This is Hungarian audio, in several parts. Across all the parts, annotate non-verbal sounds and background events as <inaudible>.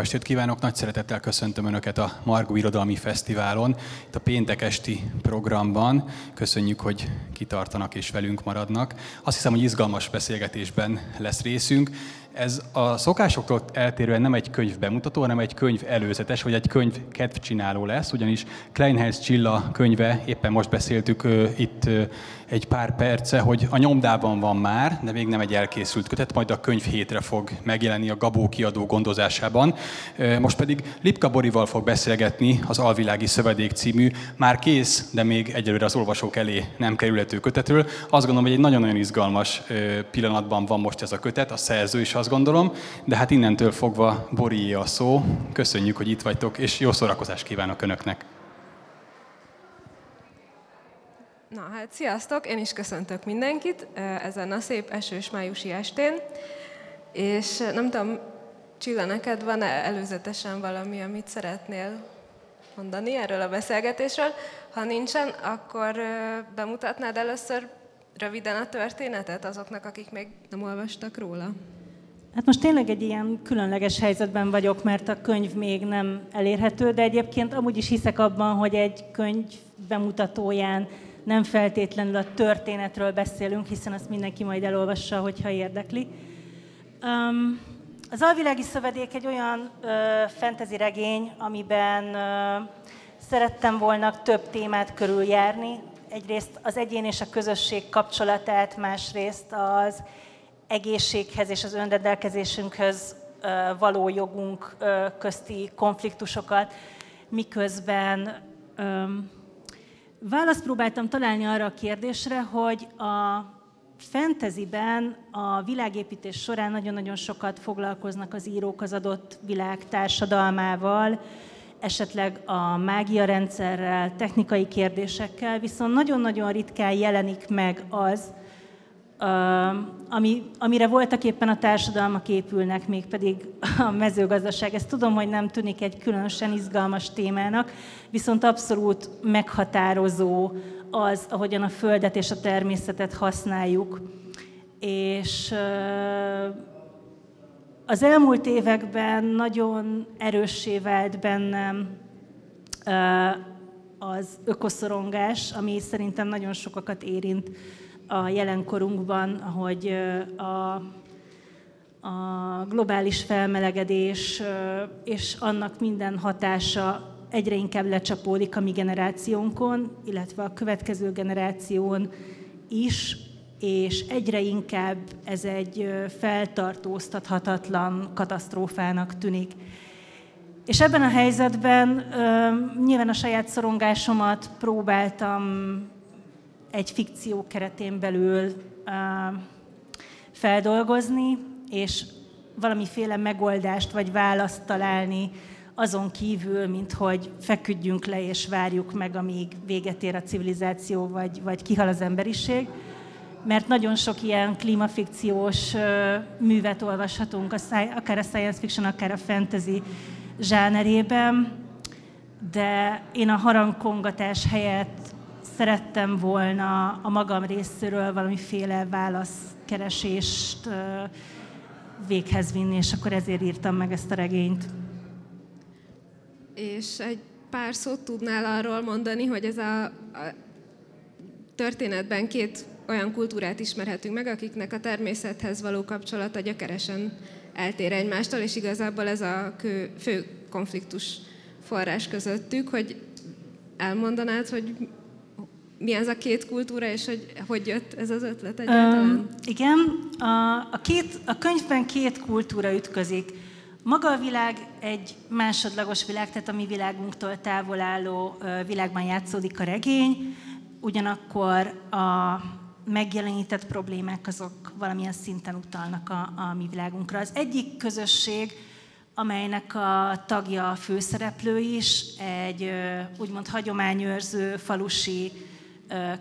Estét kívánok! Nagy szeretettel köszöntöm Önöket a Margó Irodalmi Fesztiválon, itt a péntek esti programban. Köszönjük, hogy kitartanak és velünk maradnak. Azt hiszem, hogy izgalmas beszélgetésben lesz részünk. Ez a szokásoktól eltérően nem egy könyv bemutató, hanem egy könyv előzetes, vagy egy könyv kedvcsináló lesz, ugyanis Kleinheis Csilla könyve, éppen most beszéltük itt egy pár perce, hogy a nyomdában van már, de még nem egy elkészült kötet, majd a könyv hétre fog megjelenni a Gabó kiadó gondozásában. Most pedig Lipka Borival fog beszélgetni az Alvilági Szövedék című, már kész, de még egyelőre az olvasók elé nem kerülhető kötetről. Azt gondolom, hogy egy nagyon-nagyon izgalmas pillanatban van most ez a kötet, a szerző is azt gondolom, de hát innentől fogva Borié a szó. Köszönjük, hogy itt vagytok, és jó szórakozást kívánok Önöknek! Na hát sziasztok, én is köszöntök mindenkit ezen a szép esős májusi estén, és nem tudom, Csilla, neked van-e előzetesen valami, amit szeretnél mondani erről a beszélgetésről? Ha nincsen, akkor bemutatnád először röviden a történetet azoknak, akik még nem olvastak róla? Hát most tényleg egy ilyen különleges helyzetben vagyok, mert a könyv még nem elérhető, de egyébként amúgy is hiszek abban, hogy egy könyv bemutatóján nem feltétlenül a történetről beszélünk, hiszen azt mindenki majd elolvassa, hogyha érdekli. Um, az Alvilági Szövedék egy olyan uh, fantasy regény, amiben uh, szerettem volna több témát körüljárni. Egyrészt az egyén és a közösség kapcsolatát, másrészt az egészséghez és az önrendelkezésünkhöz való jogunk közti konfliktusokat, miközben választ próbáltam találni arra a kérdésre, hogy a fantasyben a világépítés során nagyon-nagyon sokat foglalkoznak az írók az adott világ társadalmával, esetleg a mágia rendszerrel, technikai kérdésekkel, viszont nagyon-nagyon ritkán jelenik meg az, ami, amire voltak éppen a társadalmak épülnek, mégpedig a mezőgazdaság. Ezt tudom, hogy nem tűnik egy különösen izgalmas témának, viszont abszolút meghatározó az, ahogyan a földet és a természetet használjuk. És az elmúlt években nagyon erőssé vált bennem az ökoszorongás, ami szerintem nagyon sokakat érint a jelenkorunkban, ahogy a, a globális felmelegedés és annak minden hatása egyre inkább lecsapódik a mi generációnkon, illetve a következő generáción is, és egyre inkább ez egy feltartóztathatatlan katasztrófának tűnik. És ebben a helyzetben nyilván a saját szorongásomat próbáltam egy fikció keretén belül feldolgozni, és valamiféle megoldást vagy választ találni azon kívül, mint hogy feküdjünk le és várjuk meg, amíg véget ér a civilizáció, vagy, vagy kihal az emberiség. Mert nagyon sok ilyen klímafikciós művet olvashatunk, akár a science fiction, akár a fantasy zsánerében, de én a harangkongatás helyett szerettem volna a magam részéről valamiféle válaszkeresést véghez vinni, és akkor ezért írtam meg ezt a regényt. És egy pár szót tudnál arról mondani, hogy ez a, a történetben két olyan kultúrát ismerhetünk meg, akiknek a természethez való kapcsolata gyökeresen eltér egymástól, és igazából ez a fő konfliktus forrás közöttük, hogy elmondanád, hogy mi ez a két kultúra, és hogy hogy jött ez az ötlet egyáltalán? Uh, igen, a, a, két, a könyvben két kultúra ütközik. Maga a világ egy másodlagos világ, tehát a mi világunktól távol álló világban játszódik a regény, ugyanakkor a megjelenített problémák azok valamilyen szinten utalnak a, a mi világunkra. Az egyik közösség, amelynek a tagja a főszereplő is, egy úgymond hagyományőrző falusi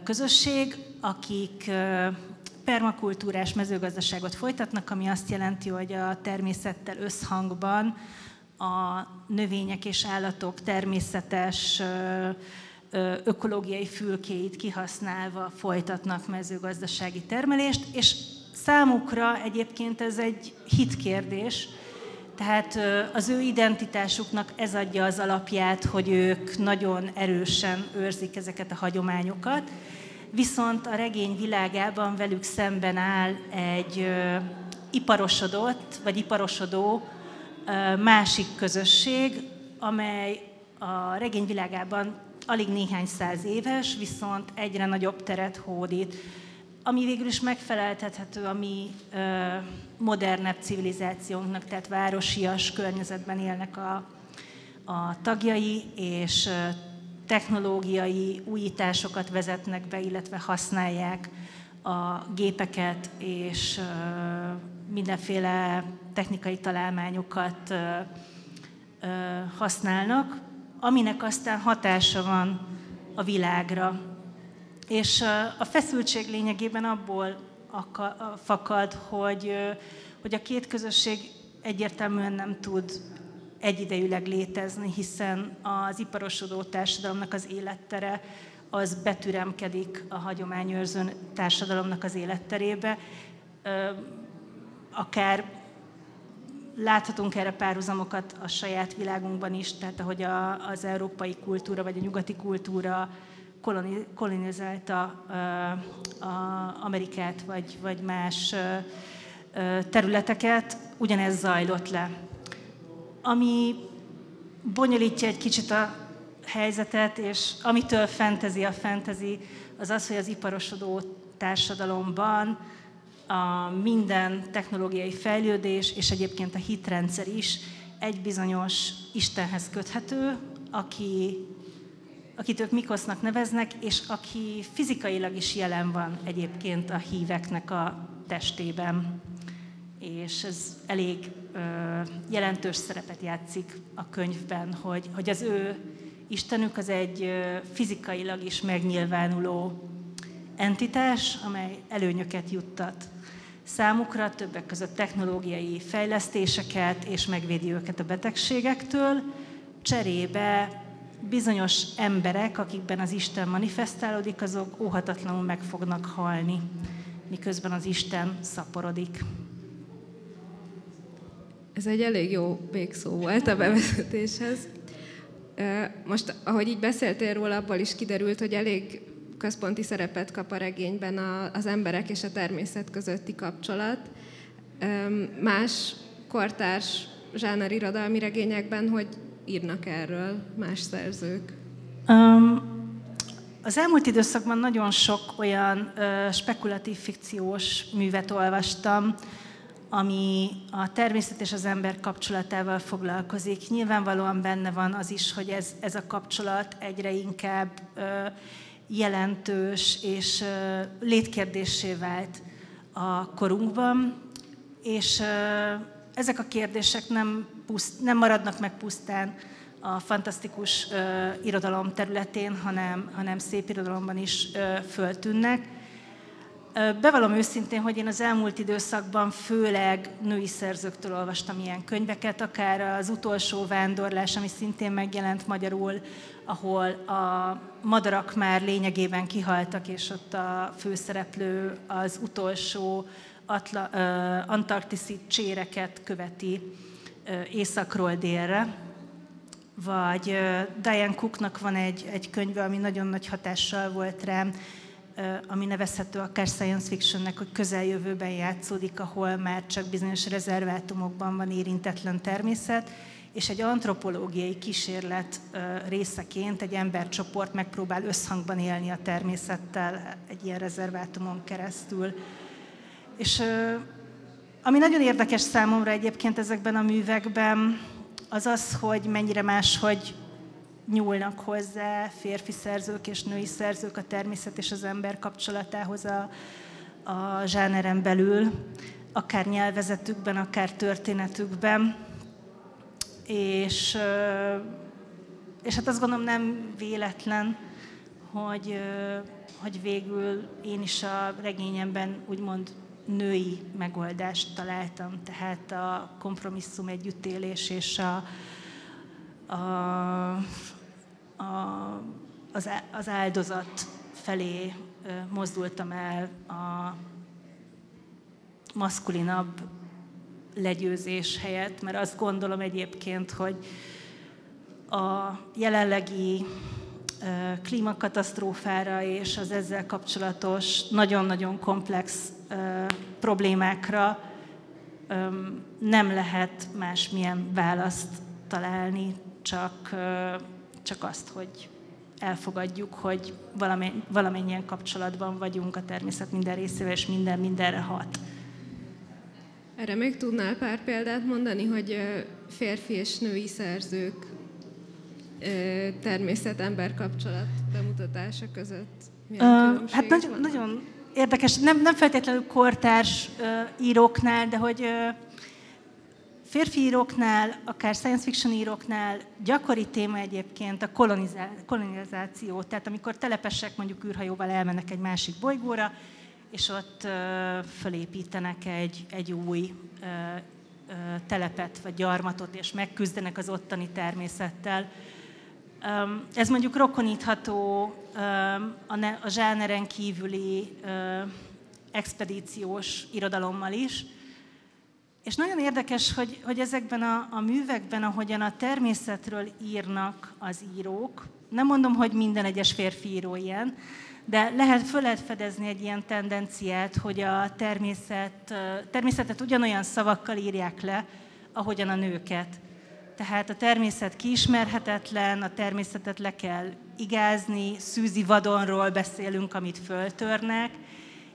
közösség, akik permakultúrás mezőgazdaságot folytatnak, ami azt jelenti, hogy a természettel összhangban a növények és állatok természetes ökológiai fülkéit kihasználva folytatnak mezőgazdasági termelést, és számukra egyébként ez egy hitkérdés, Tehát az ő identitásuknak ez adja az alapját, hogy ők nagyon erősen őrzik ezeket a hagyományokat, viszont a regény világában velük szemben áll egy iparosodott, vagy iparosodó másik közösség, amely a regény világában alig néhány száz éves, viszont egyre nagyobb teret hódít, ami végül is megfeleltethető a mi modernebb civilizációnknak, tehát városias környezetben élnek a, a tagjai, és technológiai újításokat vezetnek be, illetve használják a gépeket, és mindenféle technikai találmányokat használnak, aminek aztán hatása van a világra. És a feszültség lényegében abból fakad, hogy, hogy a két közösség egyértelműen nem tud egyidejűleg létezni, hiszen az iparosodó társadalomnak az élettere az betüremkedik a hagyományőrző társadalomnak az életterébe. Akár láthatunk erre párhuzamokat a saját világunkban is, tehát ahogy a, az európai kultúra vagy a nyugati kultúra kolonizálta Amerikát vagy, vagy más területeket, ugyanez zajlott le. Ami bonyolítja egy kicsit a helyzetet, és amitől fentezi a fentezi, az az, hogy az iparosodó társadalomban a minden technológiai fejlődés, és egyébként a hitrendszer is egy bizonyos Istenhez köthető, aki, akit ők Mikosznak neveznek, és aki fizikailag is jelen van egyébként a híveknek a testében. És ez elég ö, jelentős szerepet játszik a könyvben, hogy, hogy az ő Istenük az egy ö, fizikailag is megnyilvánuló entitás, amely előnyöket juttat számukra, többek között technológiai fejlesztéseket, és megvédi őket a betegségektől. Cserébe bizonyos emberek, akikben az Isten manifestálódik, azok óhatatlanul meg fognak halni, miközben az Isten szaporodik. Ez egy elég jó végszó volt a bevezetéshez. Most, ahogy így beszéltél róla, abból is kiderült, hogy elég központi szerepet kap a regényben az emberek és a természet közötti kapcsolat. Más kortárs zsáner irodalmi regényekben, hogy írnak erről más szerzők? Um, az elmúlt időszakban nagyon sok olyan uh, spekulatív fikciós művet olvastam, ami a természet és az ember kapcsolatával foglalkozik. Nyilvánvalóan benne van az is, hogy ez, ez a kapcsolat egyre inkább uh, jelentős és létkérdésé vált a korunkban, és ezek a kérdések nem, puszt, nem maradnak meg pusztán a fantasztikus irodalom területén, hanem, hanem szép irodalomban is föltűnnek. Bevallom őszintén, hogy én az elmúlt időszakban főleg női szerzőktől olvastam ilyen könyveket, akár az utolsó vándorlás, ami szintén megjelent magyarul, ahol a madarak már lényegében kihaltak, és ott a főszereplő az utolsó atla, antarktiszi cséreket követi északról délre. Vagy Diane Cooknak van egy, egy könyve, ami nagyon nagy hatással volt rám, ami nevezhető akár science fictionnek, hogy közeljövőben játszódik, ahol már csak bizonyos rezervátumokban van érintetlen természet, és egy antropológiai kísérlet részeként egy embercsoport megpróbál összhangban élni a természettel egy ilyen rezervátumon keresztül. És ami nagyon érdekes számomra egyébként ezekben a művekben, az az, hogy mennyire máshogy nyúlnak hozzá férfi szerzők és női szerzők a természet és az ember kapcsolatához a, a zsáneren belül, akár nyelvezetükben, akár történetükben. És, és hát azt gondolom nem véletlen, hogy, hogy végül én is a regényemben úgymond női megoldást találtam, tehát a kompromisszum együttélés és a, a, a, az, az áldozat felé mozdultam el a maszkulinabb legyőzés helyett, mert azt gondolom egyébként, hogy a jelenlegi klímakatasztrófára és az ezzel kapcsolatos nagyon-nagyon komplex problémákra nem lehet másmilyen választ találni, csak, csak azt, hogy elfogadjuk, hogy valamennyien kapcsolatban vagyunk a természet minden részével, és minden mindenre hat. Erre még tudnál pár példát mondani, hogy férfi és női szerzők természet-ember kapcsolat bemutatása között milyen uh, Hát nagyon, nagyon érdekes, nem, nem feltétlenül kortárs íróknál, de hogy uh, férfi íróknál, akár science fiction íróknál gyakori téma egyébként a kolonizá- kolonizáció. Tehát amikor telepesek mondjuk űrhajóval elmennek egy másik bolygóra, és ott fölépítenek egy, egy új telepet vagy gyarmatot, és megküzdenek az ottani természettel. Ez mondjuk rokonítható a, ne, a zsáneren kívüli expedíciós irodalommal is, és nagyon érdekes, hogy, hogy ezekben a, a művekben, ahogyan a természetről írnak az írók, nem mondom, hogy minden egyes férfi író ilyen, de lehet, föl lehet fedezni egy ilyen tendenciát, hogy a természet, természetet ugyanolyan szavakkal írják le, ahogyan a nőket. Tehát a természet kiismerhetetlen, a természetet le kell igázni, szűzi vadonról beszélünk, amit föltörnek,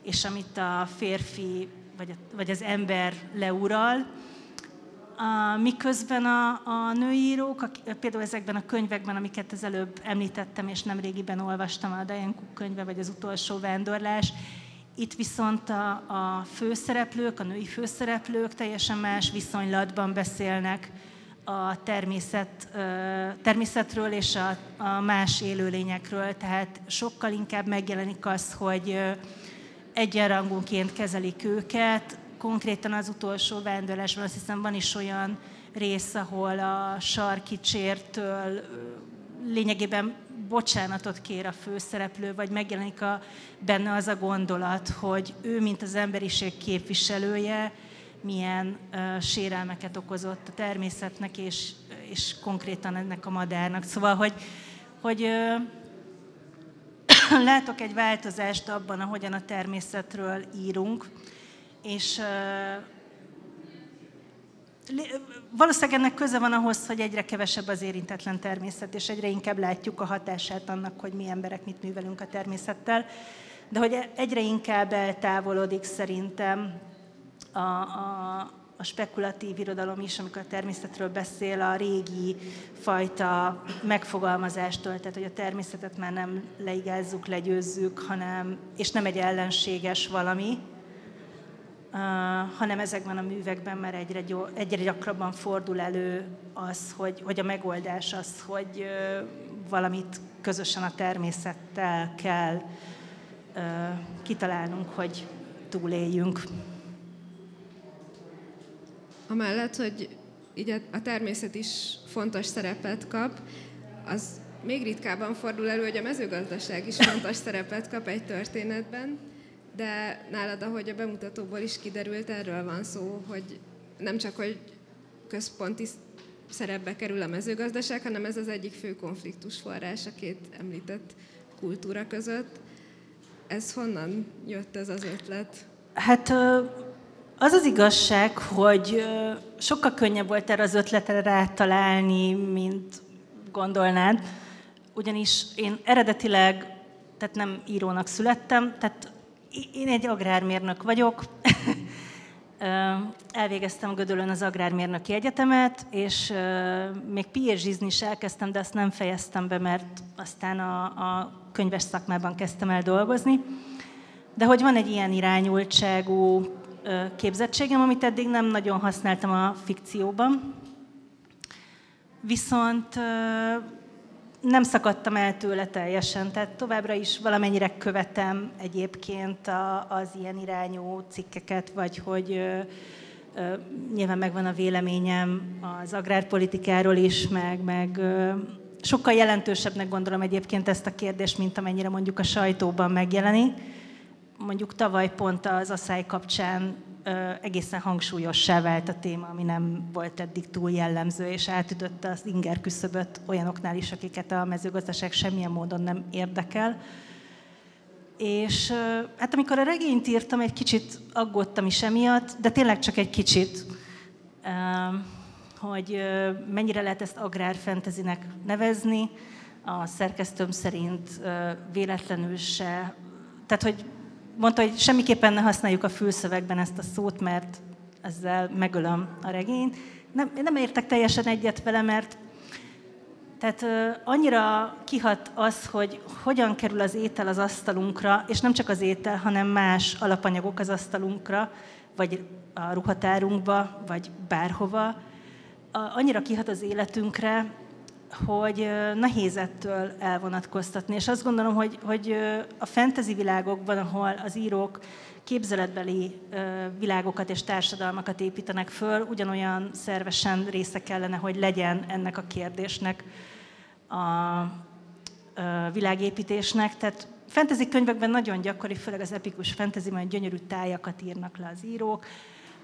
és amit a férfi vagy, az ember leural. Miközben a, a a, például ezekben a könyvekben, amiket az előbb említettem, és nem régiben olvastam, a Diane Cook könyve, vagy az utolsó vándorlás, itt viszont a, a főszereplők, a női főszereplők teljesen más viszonylatban beszélnek a természet, természetről és a, a más élőlényekről, tehát sokkal inkább megjelenik az, hogy egyenrangúként kezelik őket. Konkrétan az utolsó vándorlásban azt hiszem van is olyan rész, ahol a sarki csértől lényegében bocsánatot kér a főszereplő, vagy megjelenik a, benne az a gondolat, hogy ő, mint az emberiség képviselője, milyen uh, sérelmeket okozott a természetnek, és, és konkrétan ennek a madárnak. Szóval, hogy, hogy uh, <coughs> látok egy változást abban, ahogyan a természetről írunk, és valószínűleg ennek köze van ahhoz, hogy egyre kevesebb az érintetlen természet, és egyre inkább látjuk a hatását annak, hogy mi emberek mit művelünk a természettel, de hogy egyre inkább eltávolodik szerintem a, a, a spekulatív irodalom is, amikor a természetről beszél, a régi fajta megfogalmazástól, tehát hogy a természetet már nem leigázzuk, legyőzzük, hanem, és nem egy ellenséges valami, uh, hanem ezekben a művekben már egyre, gyó, egyre gyakrabban fordul elő az, hogy, hogy a megoldás az, hogy uh, valamit közösen a természettel kell uh, kitalálnunk, hogy túléljünk amellett, hogy így a természet is fontos szerepet kap, az még ritkábban fordul elő, hogy a mezőgazdaság is fontos szerepet kap egy történetben, de nálad, ahogy a bemutatóból is kiderült, erről van szó, hogy nem csak, hogy központi szerepbe kerül a mezőgazdaság, hanem ez az egyik fő konfliktus forrás a két említett kultúra között. Ez honnan jött ez az ötlet? Hát az az igazság, hogy sokkal könnyebb volt erre az ötletre rátalálni, mint gondolnád, ugyanis én eredetileg, tehát nem írónak születtem, tehát én egy agrármérnök vagyok, <laughs> elvégeztem Gödölön az agrármérnöki egyetemet, és még phd is elkezdtem, de azt nem fejeztem be, mert aztán a, a könyves szakmában kezdtem el dolgozni. De hogy van egy ilyen irányultságú képzettségem, amit eddig nem nagyon használtam a fikcióban. Viszont nem szakadtam el tőle teljesen, tehát továbbra is valamennyire követem egyébként az ilyen irányú cikkeket, vagy hogy nyilván megvan a véleményem az agrárpolitikáról is, meg, meg sokkal jelentősebbnek gondolom egyébként ezt a kérdést, mint amennyire mondjuk a sajtóban megjelenik mondjuk tavaly pont az asszály kapcsán egészen hangsúlyossá vált a téma, ami nem volt eddig túl jellemző, és átütötte az inger küszöböt olyanoknál is, akiket a mezőgazdaság semmilyen módon nem érdekel. És hát amikor a regényt írtam, egy kicsit aggódtam is emiatt, de tényleg csak egy kicsit, hogy mennyire lehet ezt agrárfentezinek nevezni. A szerkesztőm szerint véletlenül se, tehát hogy mondta, hogy semmiképpen ne használjuk a fülszövegben ezt a szót, mert ezzel megölöm a regényt. Nem, nem értek teljesen egyet vele, mert tehát annyira kihat az, hogy hogyan kerül az étel az asztalunkra, és nem csak az étel, hanem más alapanyagok az asztalunkra, vagy a ruhatárunkba, vagy bárhova. Annyira kihat az életünkre, hogy nehéz ettől elvonatkoztatni. És azt gondolom, hogy, hogy a fantasy világokban, ahol az írók képzeletbeli világokat és társadalmakat építenek föl, ugyanolyan szervesen része kellene, hogy legyen ennek a kérdésnek a világépítésnek. Tehát fantasy könyvekben nagyon gyakori, főleg az epikus fantasy, majd gyönyörű tájakat írnak le az írók,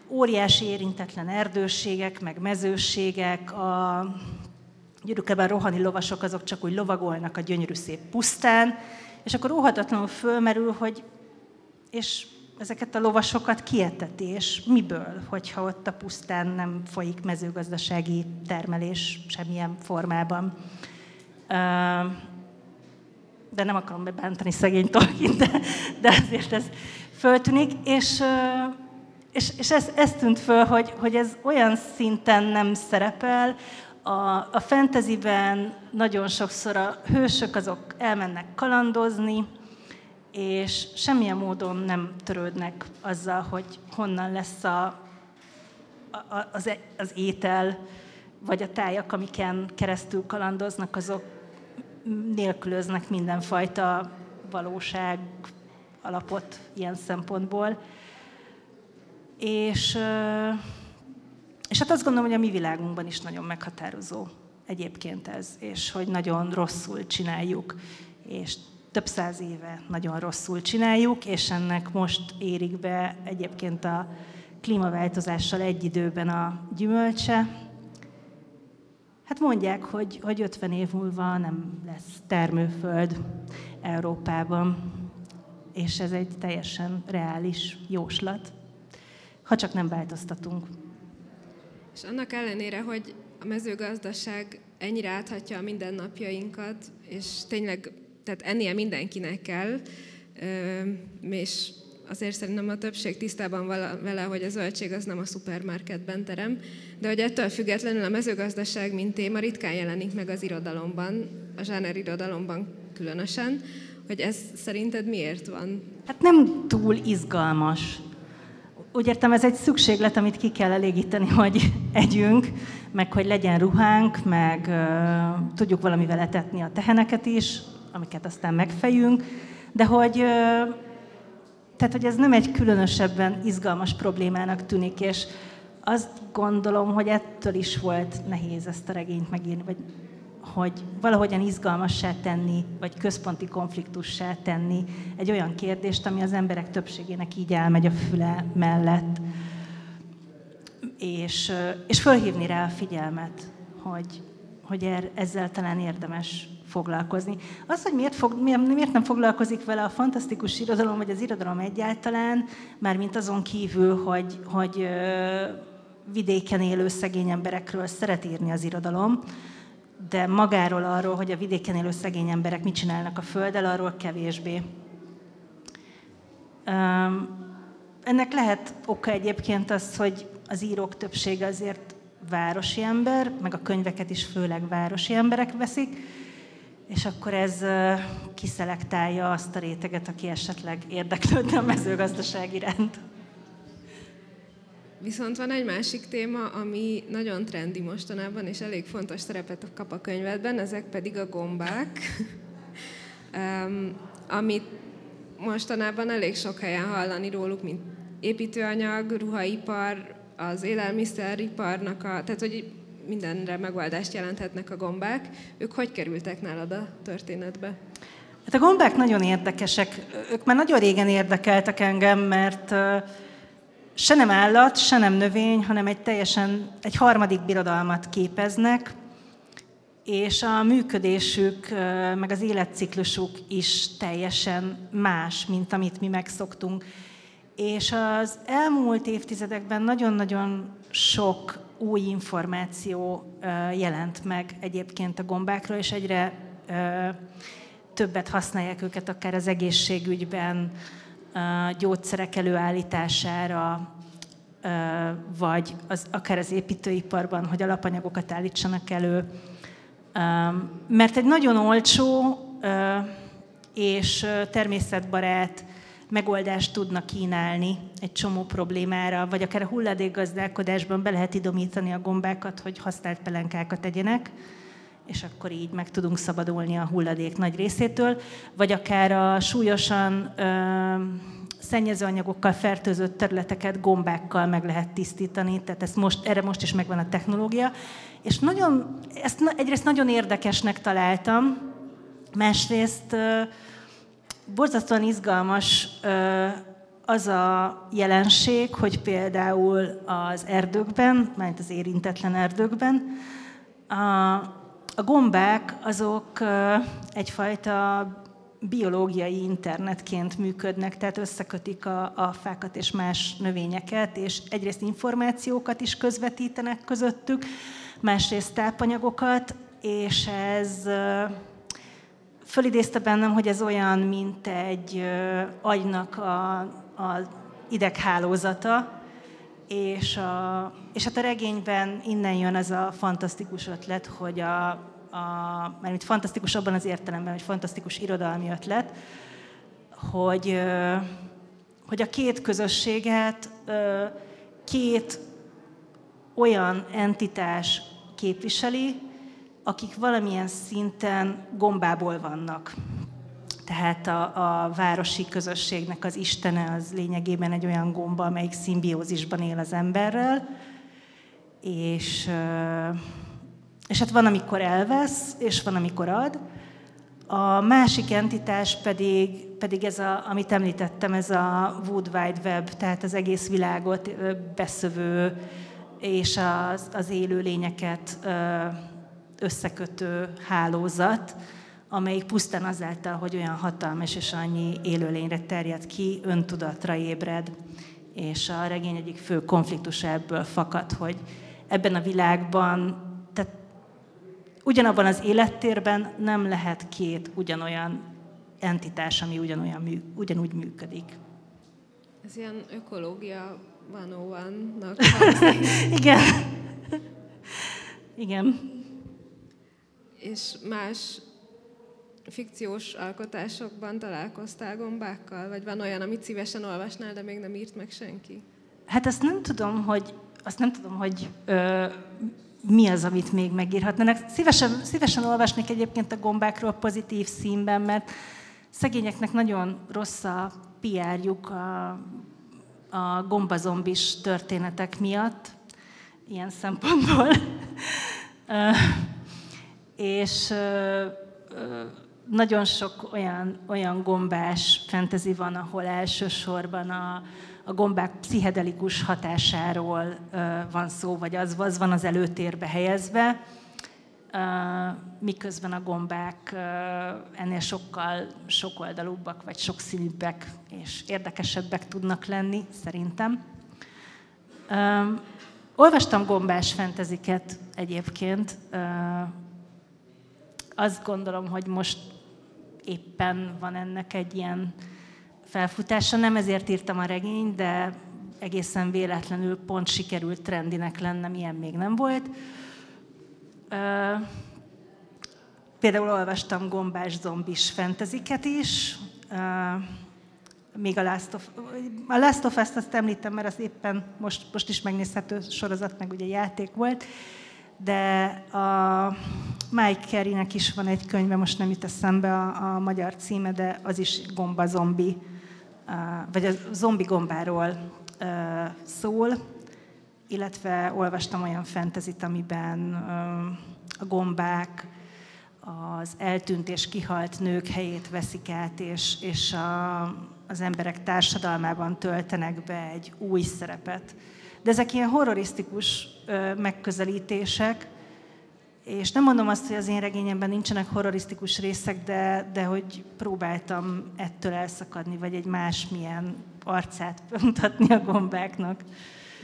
óriási érintetlen erdőségek, meg mezőségek, a gyűrűkeben rohani lovasok azok csak úgy lovagolnak a gyönyörű szép pusztán, és akkor óhatatlanul fölmerül, hogy és ezeket a lovasokat kieteti, és miből, hogyha ott a pusztán nem folyik mezőgazdasági termelés semmilyen formában. De nem akarom bebántani szegény Tolkien, de, de azért ez föltűnik, és, és, és ez, ez tűnt föl, hogy, hogy ez olyan szinten nem szerepel, a, a fantasyben nagyon sokszor a hősök azok elmennek kalandozni, és semmilyen módon nem törődnek azzal, hogy honnan lesz a, a, az, e, az étel, vagy a tájak, amiken keresztül kalandoznak, azok nélkülöznek mindenfajta valóság alapot ilyen szempontból. És és hát azt gondolom, hogy a mi világunkban is nagyon meghatározó egyébként ez, és hogy nagyon rosszul csináljuk, és több száz éve nagyon rosszul csináljuk, és ennek most érik be egyébként a klímaváltozással egy időben a gyümölcse. Hát mondják, hogy, hogy 50 év múlva nem lesz termőföld Európában, és ez egy teljesen reális jóslat, ha csak nem változtatunk. És annak ellenére, hogy a mezőgazdaság ennyire áthatja a mindennapjainkat, és tényleg, tehát ennél mindenkinek kell, és azért szerintem a többség tisztában vele, hogy a zöldség az nem a szupermarketben terem, de hogy ettől függetlenül a mezőgazdaság, mint téma ritkán jelenik meg az irodalomban, a zsáner irodalomban különösen, hogy ez szerinted miért van? Hát nem túl izgalmas úgy értem, ez egy szükséglet, amit ki kell elégíteni, hogy együnk, meg hogy legyen ruhánk, meg uh, tudjuk valamivel etetni a teheneket is, amiket aztán megfejünk, de hogy, uh, tehát, hogy ez nem egy különösebben izgalmas problémának tűnik, és azt gondolom, hogy ettől is volt nehéz ezt a regényt megírni, vagy hogy valahogyan izgalmassá tenni, vagy központi konfliktussá tenni egy olyan kérdést, ami az emberek többségének így elmegy a füle mellett. És, és fölhívni rá a figyelmet, hogy, hogy er, ezzel talán érdemes foglalkozni. Az, hogy miért, fog, miért nem foglalkozik vele a fantasztikus irodalom, vagy az irodalom egyáltalán, már mint azon kívül, hogy, hogy vidéken élő szegény emberekről szeret írni az irodalom, de magáról arról, hogy a vidéken élő szegény emberek mit csinálnak a földdel, arról kevésbé. Ennek lehet oka egyébként az, hogy az írók többsége azért városi ember, meg a könyveket is főleg városi emberek veszik, és akkor ez kiszelektálja azt a réteget, aki esetleg érdeklődne a mezőgazdaság iránt. Viszont van egy másik téma, ami nagyon trendi mostanában, és elég fontos szerepet kap a könyvedben, ezek pedig a gombák, <laughs> um, amit mostanában elég sok helyen hallani róluk, mint építőanyag, ruhaipar, az élelmiszeriparnak, a, tehát hogy mindenre megoldást jelenthetnek a gombák. Ők hogy kerültek nálad a történetbe? Hát a gombák nagyon érdekesek. Ők már nagyon régen érdekeltek engem, mert se nem állat, se nem növény, hanem egy teljesen, egy harmadik birodalmat képeznek, és a működésük, meg az életciklusuk is teljesen más, mint amit mi megszoktunk. És az elmúlt évtizedekben nagyon-nagyon sok új információ jelent meg egyébként a gombákról, és egyre többet használják őket akár az egészségügyben, gyógyszerek előállítására, vagy az, akár az építőiparban, hogy alapanyagokat állítsanak elő. Mert egy nagyon olcsó és természetbarát megoldást tudnak kínálni egy csomó problémára, vagy akár a hulladékgazdálkodásban be lehet idomítani a gombákat, hogy használt pelenkákat tegyenek, és akkor így meg tudunk szabadulni a hulladék nagy részétől, vagy akár a súlyosan ö, szennyezőanyagokkal fertőzött területeket gombákkal meg lehet tisztítani, tehát ezt most, erre most is megvan a technológia. És nagyon, ezt egyrészt nagyon érdekesnek találtam, másrészt borzasztóan izgalmas az a jelenség, hogy például az erdőkben, mert az érintetlen erdőkben, a, a gombák azok egyfajta biológiai internetként működnek, tehát összekötik a, a fákat és más növényeket, és egyrészt információkat is közvetítenek közöttük, másrészt tápanyagokat, és ez fölidézte bennem, hogy ez olyan, mint egy agynak a, a ideghálózata, és, a, és hát a regényben innen jön ez a fantasztikus ötlet, hogy a, a mert fantasztikus abban az értelemben, hogy fantasztikus irodalmi ötlet, hogy, hogy a két közösséget két olyan entitás képviseli, akik valamilyen szinten gombából vannak. Tehát a, a városi közösségnek az istene az lényegében egy olyan gomba, amelyik szimbiózisban él az emberrel, és, és hát van, amikor elvesz, és van, amikor ad. A másik entitás pedig, pedig ez, a, amit említettem, ez a Wood Wide Web, tehát az egész világot beszövő és az, az élő lényeket összekötő hálózat, amelyik pusztán azáltal, hogy olyan hatalmas és annyi élőlényre terjed ki, öntudatra ébred. És a regény egyik fő konfliktus ebből fakad, hogy ebben a világban, tehát ugyanabban az élettérben nem lehet két ugyanolyan entitás, ami ugyanolyan, ugyanúgy működik. Ez ilyen ökológia 101-nak <laughs> Igen. Igen. És más fikciós alkotásokban találkoztál gombákkal? Vagy van olyan, amit szívesen olvasnál, de még nem írt meg senki? Hát azt nem tudom, hogy, azt nem tudom, hogy ö, mi az, amit még megírhatnának. Szívesen, szívesen olvasnék egyébként a gombákról pozitív színben, mert szegényeknek nagyon rossz a PR-juk a, a gombazombis történetek miatt, ilyen szempontból. <laughs> és nagyon sok olyan, olyan gombás fentezi van, ahol elsősorban a, a gombák pszichedelikus hatásáról uh, van szó, vagy az, az van az előtérbe helyezve, uh, miközben a gombák uh, ennél sokkal sokoldalúbbak, vagy sokszínűbbek és érdekesebbek tudnak lenni, szerintem. Uh, olvastam gombás fenteziket egyébként, uh, azt gondolom, hogy most éppen van ennek egy ilyen felfutása. Nem ezért írtam a regényt, de egészen véletlenül pont sikerült trendinek lennem, ilyen még nem volt. Például olvastam gombás zombis fenteziket is, még a Last of, a Last of Us-t azt említem, mert az éppen most, most is megnézhető sorozat, meg ugye játék volt de a Mike Carey-nek is van egy könyve, most nem jut eszembe a, a magyar címe, de az is gomba zombi, vagy a zombi gombáról szól, illetve olvastam olyan fentezit, amiben a gombák az eltűnt és kihalt nők helyét veszik át, és, és a, az emberek társadalmában töltenek be egy új szerepet. De ezek ilyen horrorisztikus megközelítések, és nem mondom azt, hogy az én regényemben nincsenek horrorisztikus részek, de, de hogy próbáltam ettől elszakadni, vagy egy másmilyen arcát <laughs> mutatni a gombáknak.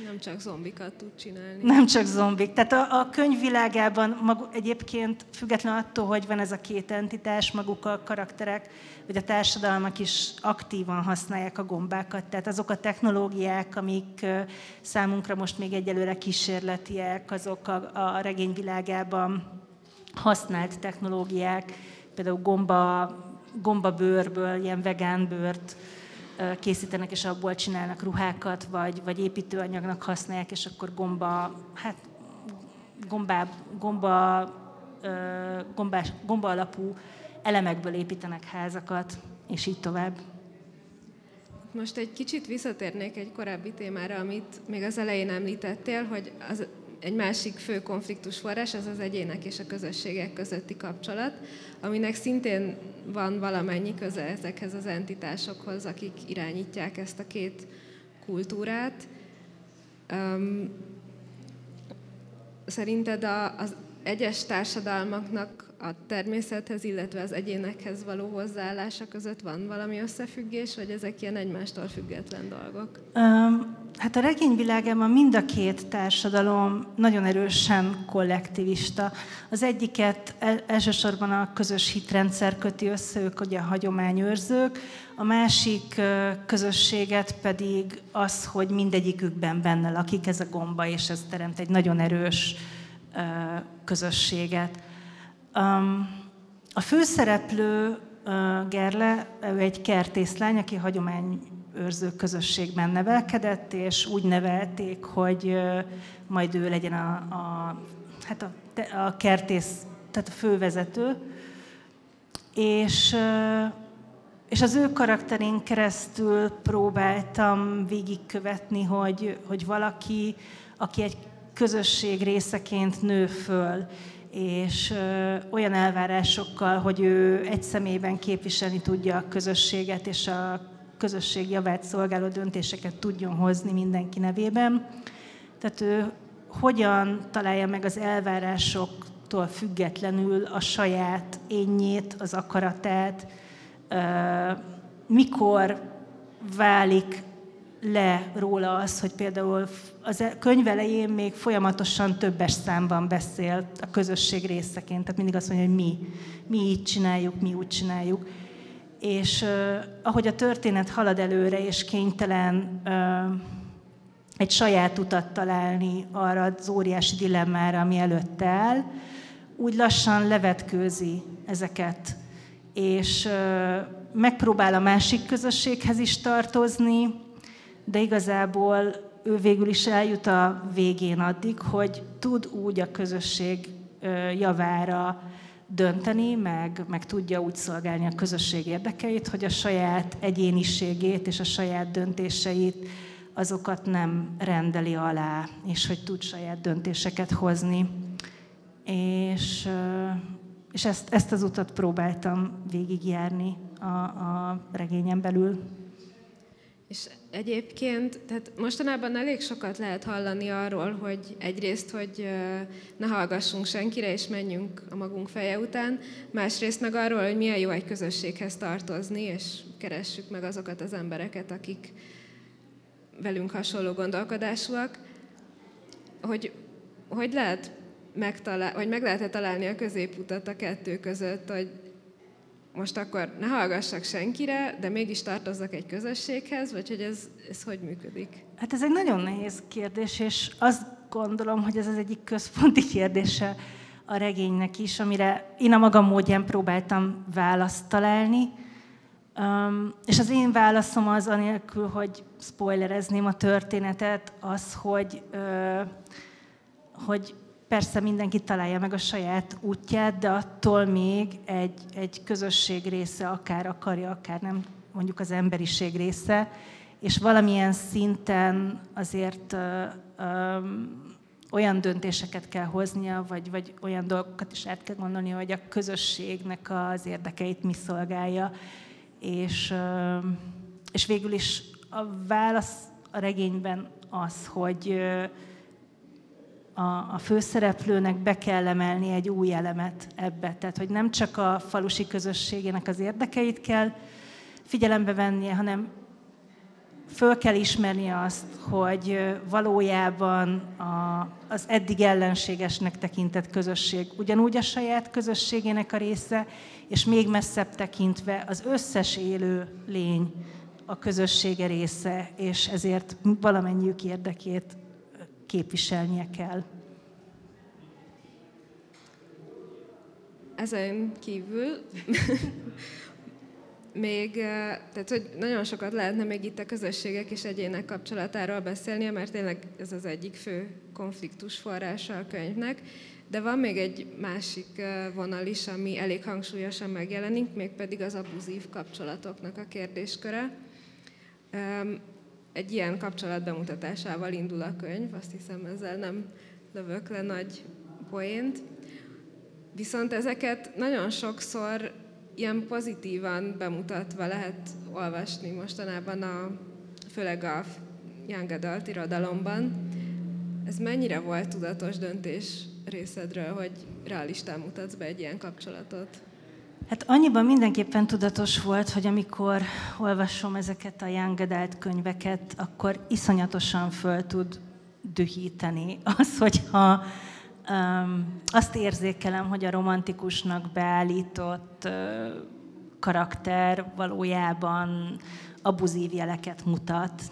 Nem csak zombikat tud csinálni. Nem csak zombik. Tehát a, a könyvvilágában mag, egyébként független attól, hogy van ez a két entitás, maguk a karakterek, vagy a társadalmak is aktívan használják a gombákat. Tehát azok a technológiák, amik számunkra most még egyelőre kísérletiek, azok a, a regényvilágában használt technológiák, például gomba, gombabőrből, ilyen vegán bőrt, készítenek, és abból csinálnak ruhákat, vagy, vagy építőanyagnak használják, és akkor gomba, hát gombá, gomba, gombás, gomba alapú elemekből építenek házakat, és így tovább. Most egy kicsit visszatérnék egy korábbi témára, amit még az elején említettél, hogy az egy másik fő konfliktus forrás az az egyének és a közösségek közötti kapcsolat, aminek szintén van valamennyi köze ezekhez az entitásokhoz, akik irányítják ezt a két kultúrát. Um, szerinted a, az egyes társadalmaknak a természethez, illetve az egyénekhez való hozzáállása között van valami összefüggés, vagy ezek ilyen egymástól független dolgok? Um, hát a regényvilágában mind a két társadalom nagyon erősen kollektivista. Az egyiket elsősorban a közös hitrendszer köti össze, ők ugye a hagyományőrzők, a másik közösséget pedig az, hogy mindegyikükben benne lakik ez a gomba, és ez teremt egy nagyon erős közösséget. A főszereplő Gerle, ő egy kertészlány, aki hagyományőrző közösségben nevelkedett, és úgy nevelték, hogy majd ő legyen a, a, hát a, a kertész, tehát a fővezető. És, és az ő karakterén keresztül próbáltam végigkövetni, hogy, hogy valaki, aki egy közösség részeként nő föl, és olyan elvárásokkal, hogy ő egy személyben képviselni tudja a közösséget, és a közösség javát szolgáló döntéseket tudjon hozni mindenki nevében. Tehát ő hogyan találja meg az elvárásoktól függetlenül a saját énjét, az akaratát, mikor válik le róla az, hogy például az e- könyv elején még folyamatosan többes számban beszél a közösség részeként, tehát mindig azt mondja, hogy mi, mi így csináljuk, mi úgy csináljuk. És uh, ahogy a történet halad előre, és kénytelen uh, egy saját utat találni arra az óriási dilemmára, ami előtte áll, úgy lassan levetkőzi ezeket, és uh, megpróbál a másik közösséghez is tartozni, de igazából ő végül is eljut a végén addig, hogy tud úgy a közösség javára dönteni, meg, meg tudja úgy szolgálni a közösség érdekeit, hogy a saját egyéniségét és a saját döntéseit azokat nem rendeli alá, és hogy tud saját döntéseket hozni. És, és ezt, ezt az utat próbáltam végigjárni a, a regényen belül. És egyébként, tehát mostanában elég sokat lehet hallani arról, hogy egyrészt, hogy ne hallgassunk senkire, és menjünk a magunk feje után, másrészt meg arról, hogy milyen jó egy közösséghez tartozni, és keressük meg azokat az embereket, akik velünk hasonló gondolkodásúak, hogy hogy lehet megtalál, vagy meg lehet találni a középutat a kettő között, hogy most akkor ne hallgassak senkire, de mégis tartozzak egy közösséghez, vagy hogy ez, ez hogy működik? Hát ez egy nagyon nehéz kérdés, és azt gondolom, hogy ez az egyik központi kérdése a regénynek is, amire én a magam módján próbáltam választ találni. Um, és az én válaszom az, anélkül, hogy spoilerezném a történetet, az, hogy, uh, hogy Persze mindenki találja meg a saját útját, de attól még egy, egy közösség része akár akarja, akár nem, mondjuk az emberiség része, és valamilyen szinten azért ö, ö, olyan döntéseket kell hoznia, vagy, vagy olyan dolgokat is át kell gondolni, hogy a közösségnek az érdekeit mi szolgálja. És, és végül is a válasz a regényben az, hogy a, a főszereplőnek be kell emelni egy új elemet ebbe. Tehát, hogy nem csak a falusi közösségének az érdekeit kell figyelembe vennie, hanem föl kell ismernie azt, hogy valójában a, az eddig ellenségesnek tekintett közösség ugyanúgy a saját közösségének a része, és még messzebb tekintve az összes élő lény a közössége része, és ezért valamennyiük érdekét képviselnie kell. Ezen kívül <laughs> még, tehát hogy nagyon sokat lehetne még itt a közösségek és egyének kapcsolatáról beszélni, mert tényleg ez az egyik fő konfliktus forrása a könyvnek, de van még egy másik vonal is, ami elég hangsúlyosan megjelenik, mégpedig az abuzív kapcsolatoknak a kérdésköre. Egy ilyen kapcsolat bemutatásával indul a könyv, azt hiszem ezzel nem lövök le nagy poént. Viszont ezeket nagyon sokszor ilyen pozitívan bemutatva lehet olvasni mostanában, a, főleg a young adult irodalomban. Ez mennyire volt tudatos döntés részedről, hogy realistán mutatsz be egy ilyen kapcsolatot? Hát annyiban mindenképpen tudatos volt, hogy amikor olvasom ezeket a young adult könyveket, akkor iszonyatosan föl tud dühíteni az, hogyha um, azt érzékelem, hogy a romantikusnak beállított uh, karakter valójában abuzív jeleket mutat.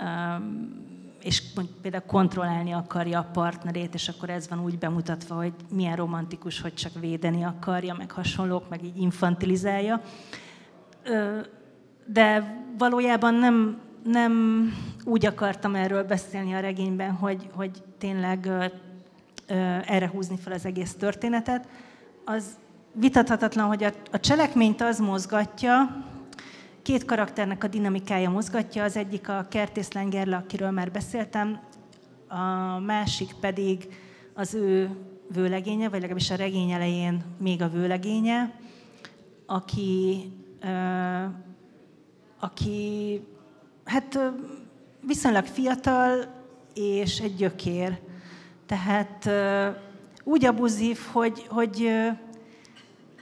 Um, és például kontrollálni akarja a partnerét, és akkor ez van úgy bemutatva, hogy milyen romantikus, hogy csak védeni akarja, meg hasonlók, meg így infantilizálja. De valójában nem, nem úgy akartam erről beszélni a regényben, hogy, hogy tényleg erre húzni fel az egész történetet. Az vitathatatlan, hogy a, a cselekményt az mozgatja, két karakternek a dinamikája mozgatja, az egyik a kertészlen Gerle, akiről már beszéltem, a másik pedig az ő vőlegénye, vagy legalábbis a regény elején még a vőlegénye, aki, aki hát viszonylag fiatal, és egy gyökér. Tehát úgy abuzív, hogy, hogy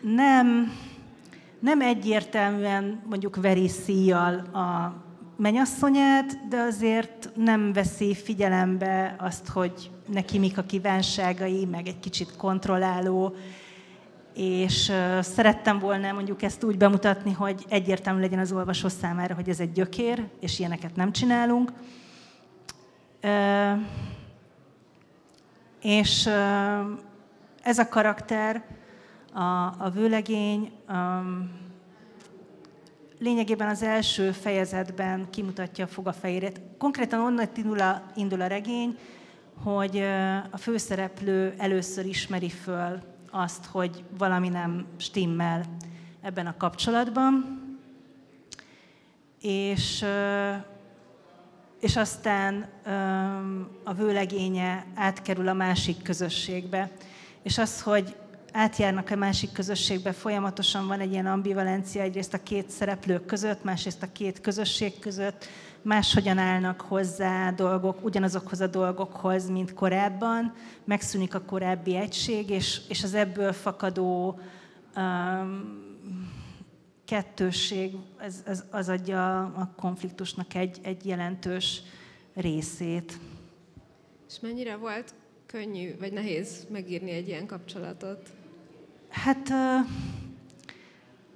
nem, nem egyértelműen mondjuk veri szíjjal a menyasszonyát, de azért nem veszi figyelembe azt, hogy neki mik a kívánságai, meg egy kicsit kontrolláló, és szerettem volna mondjuk ezt úgy bemutatni, hogy egyértelmű legyen az olvasó számára, hogy ez egy gyökér, és ilyeneket nem csinálunk. És ez a karakter, a, a vőlegény, um, lényegében az első fejezetben kimutatja a fogafehérét. Konkrétan onnan indul a, indul a regény, hogy a főszereplő először ismeri föl azt, hogy valami nem stimmel ebben a kapcsolatban, és, és aztán a vőlegénye átkerül a másik közösségbe. És az, hogy átjárnak a másik közösségbe, folyamatosan van egy ilyen ambivalencia egyrészt a két szereplő között, másrészt a két közösség között, máshogyan állnak hozzá dolgok, ugyanazokhoz a dolgokhoz, mint korábban, megszűnik a korábbi egység, és, és az ebből fakadó um, kettősség, ez, ez, az adja a konfliktusnak egy, egy jelentős részét. És mennyire volt könnyű vagy nehéz megírni egy ilyen kapcsolatot? Hát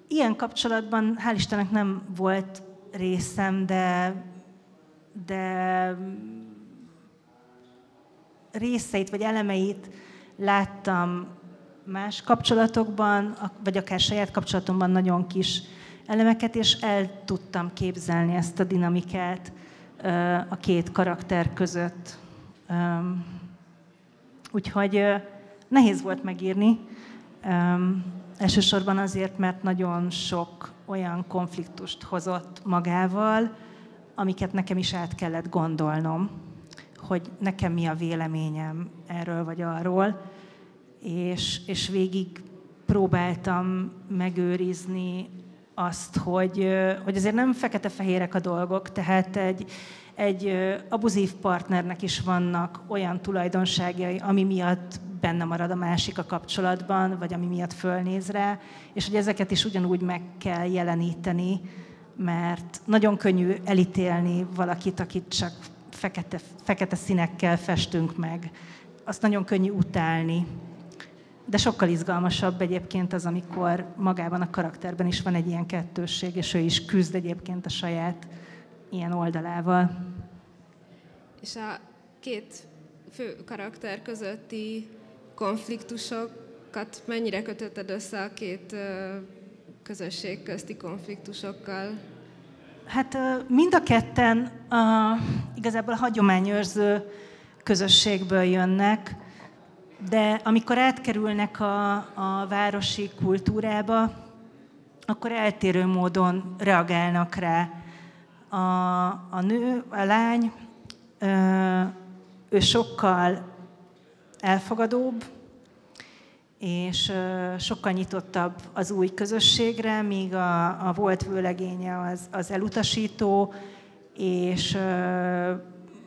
ilyen kapcsolatban hál' Istennek nem volt részem, de, de részeit vagy elemeit láttam más kapcsolatokban, vagy akár saját kapcsolatomban nagyon kis elemeket, és el tudtam képzelni ezt a dinamikát a két karakter között. Úgyhogy nehéz volt megírni, elsősorban azért, mert nagyon sok olyan konfliktust hozott magával, amiket nekem is át kellett gondolnom, hogy nekem mi a véleményem erről vagy arról, és, és végig próbáltam megőrizni azt, hogy, hogy azért nem fekete-fehérek a dolgok, tehát egy, egy abuzív partnernek is vannak olyan tulajdonságai, ami miatt benne marad a másik a kapcsolatban, vagy ami miatt fölnéz rá, és hogy ezeket is ugyanúgy meg kell jeleníteni, mert nagyon könnyű elítélni valakit, akit csak fekete, fekete színekkel festünk meg. Azt nagyon könnyű utálni. De sokkal izgalmasabb egyébként az, amikor magában a karakterben is van egy ilyen kettősség, és ő is küzd egyébként a saját ilyen oldalával. És a két fő karakter közötti konfliktusokat mennyire kötötted össze a két közösség közti konfliktusokkal? Hát mind a ketten a, igazából a hagyományőrző közösségből jönnek, de amikor átkerülnek a, a városi kultúrába, akkor eltérő módon reagálnak rá. A, a nő, a lány, ő sokkal elfogadóbb, és sokkal nyitottabb az új közösségre, míg a, a volt vőlegénye az, az elutasító, és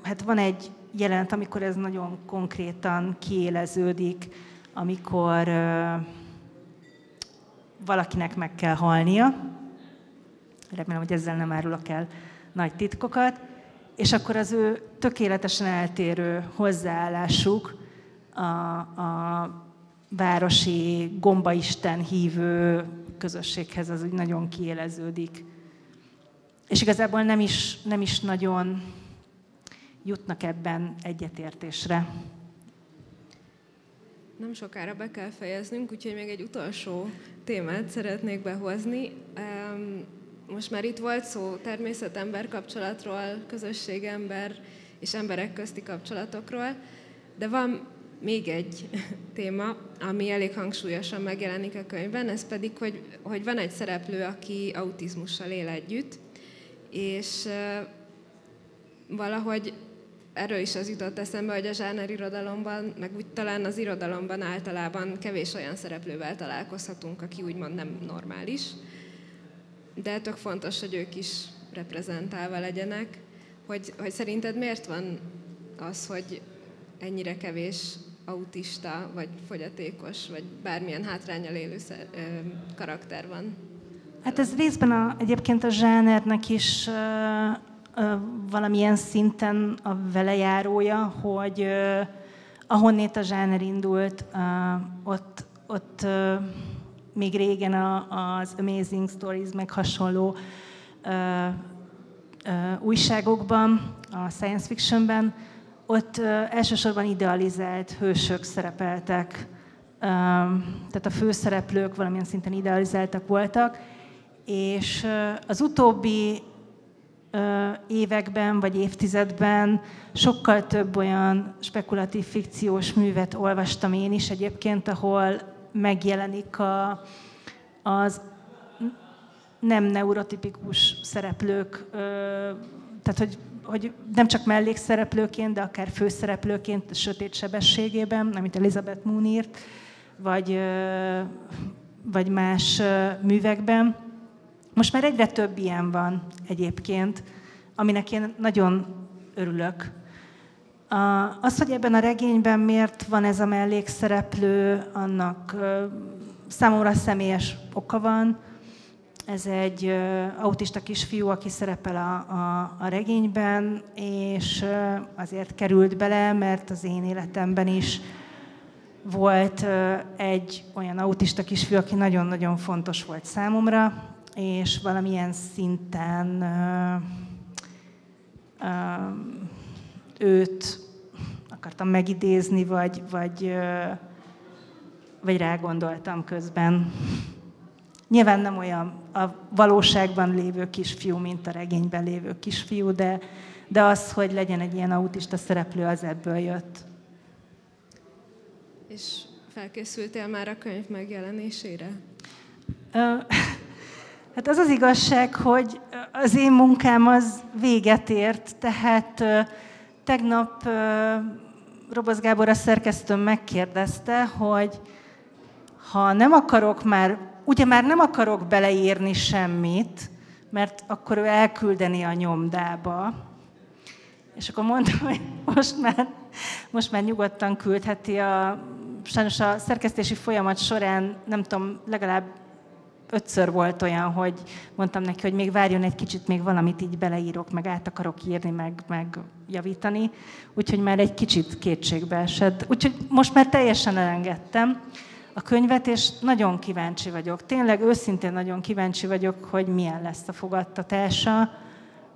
hát van egy jelent, amikor ez nagyon konkrétan kiéleződik, amikor valakinek meg kell halnia, remélem, hogy ezzel nem árulok el nagy titkokat, és akkor az ő tökéletesen eltérő hozzáállásuk a, a városi gombaisten hívő közösséghez az úgy nagyon kiéleződik. És igazából nem is, nem is nagyon jutnak ebben egyetértésre. Nem sokára be kell fejeznünk, úgyhogy még egy utolsó témát szeretnék behozni. Most már itt volt szó természet-ember kapcsolatról, közösség-ember és emberek közti kapcsolatokról, de van még egy <laughs> téma, ami elég hangsúlyosan megjelenik a könyvben, ez pedig, hogy, hogy van egy szereplő, aki autizmussal él együtt, és valahogy erről is az jutott eszembe, hogy a zsáner irodalomban, meg úgy talán az irodalomban általában kevés olyan szereplővel találkozhatunk, aki úgymond nem normális. De tök fontos, hogy ők is reprezentálva legyenek. Hogy, hogy szerinted miért van az, hogy ennyire kevés autista, vagy fogyatékos, vagy bármilyen hátrányal élő karakter van? Hát ez részben a, egyébként a zsánernek is valamilyen szinten a velejárója, hogy ahonnét a zsáner indult, ott, ott még régen az Amazing Stories meg hasonló újságokban, a science fictionben, ott elsősorban idealizált hősök szerepeltek, tehát a főszereplők valamilyen szinten idealizáltak voltak, és az utóbbi években vagy évtizedben sokkal több olyan spekulatív fikciós művet olvastam én is egyébként, ahol megjelenik a, az nem neurotipikus szereplők, tehát hogy, hogy nem csak mellékszereplőként, de akár főszereplőként a sötét sebességében, amit Elizabeth Moon írt, vagy, vagy más művekben. Most már egyre több ilyen van egyébként, aminek én nagyon örülök. Az, hogy ebben a regényben miért van ez a mellékszereplő, annak számomra személyes oka van. Ez egy autista kisfiú, aki szerepel a, a, a regényben, és azért került bele, mert az én életemben is volt egy olyan autista kisfiú, aki nagyon-nagyon fontos volt számomra, és valamilyen szinten őt akartam megidézni, vagy, vagy, vagy rágondoltam közben. Nyilván nem olyan a valóságban lévő kisfiú, mint a regényben lévő kisfiú, de, de az, hogy legyen egy ilyen autista szereplő, az ebből jött. És felkészültél már a könyv megjelenésére? Hát az az igazság, hogy az én munkám az véget ért, tehát tegnap Roboz Gábor a szerkesztőm megkérdezte, hogy ha nem akarok már, ugye már nem akarok beleírni semmit, mert akkor ő elküldeni a nyomdába. És akkor mondtam, hogy most már, most már nyugodtan küldheti a, sajnos a szerkesztési folyamat során, nem tudom, legalább ötször volt olyan, hogy mondtam neki, hogy még várjon egy kicsit, még valamit így beleírok, meg át akarok írni, meg, meg javítani. Úgyhogy már egy kicsit kétségbe esett. Úgyhogy most már teljesen elengedtem a könyvet, és nagyon kíváncsi vagyok. Tényleg őszintén nagyon kíváncsi vagyok, hogy milyen lesz a fogadtatása,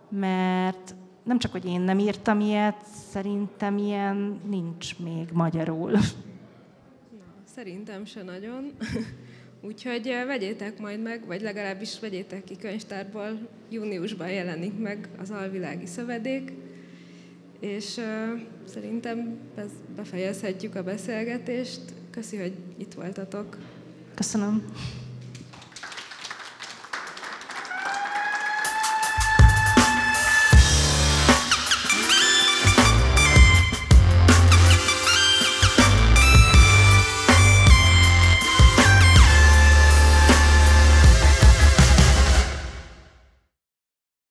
mert nem csak, hogy én nem írtam ilyet, szerintem ilyen nincs még magyarul. Na, szerintem se nagyon. <laughs> Úgyhogy vegyétek majd meg, vagy legalábbis vegyétek ki könyvtárból, júniusban jelenik meg az Alvilági Szövedék, és uh, szerintem befejezhetjük a beszélgetést. Köszi, hogy itt voltatok. Köszönöm.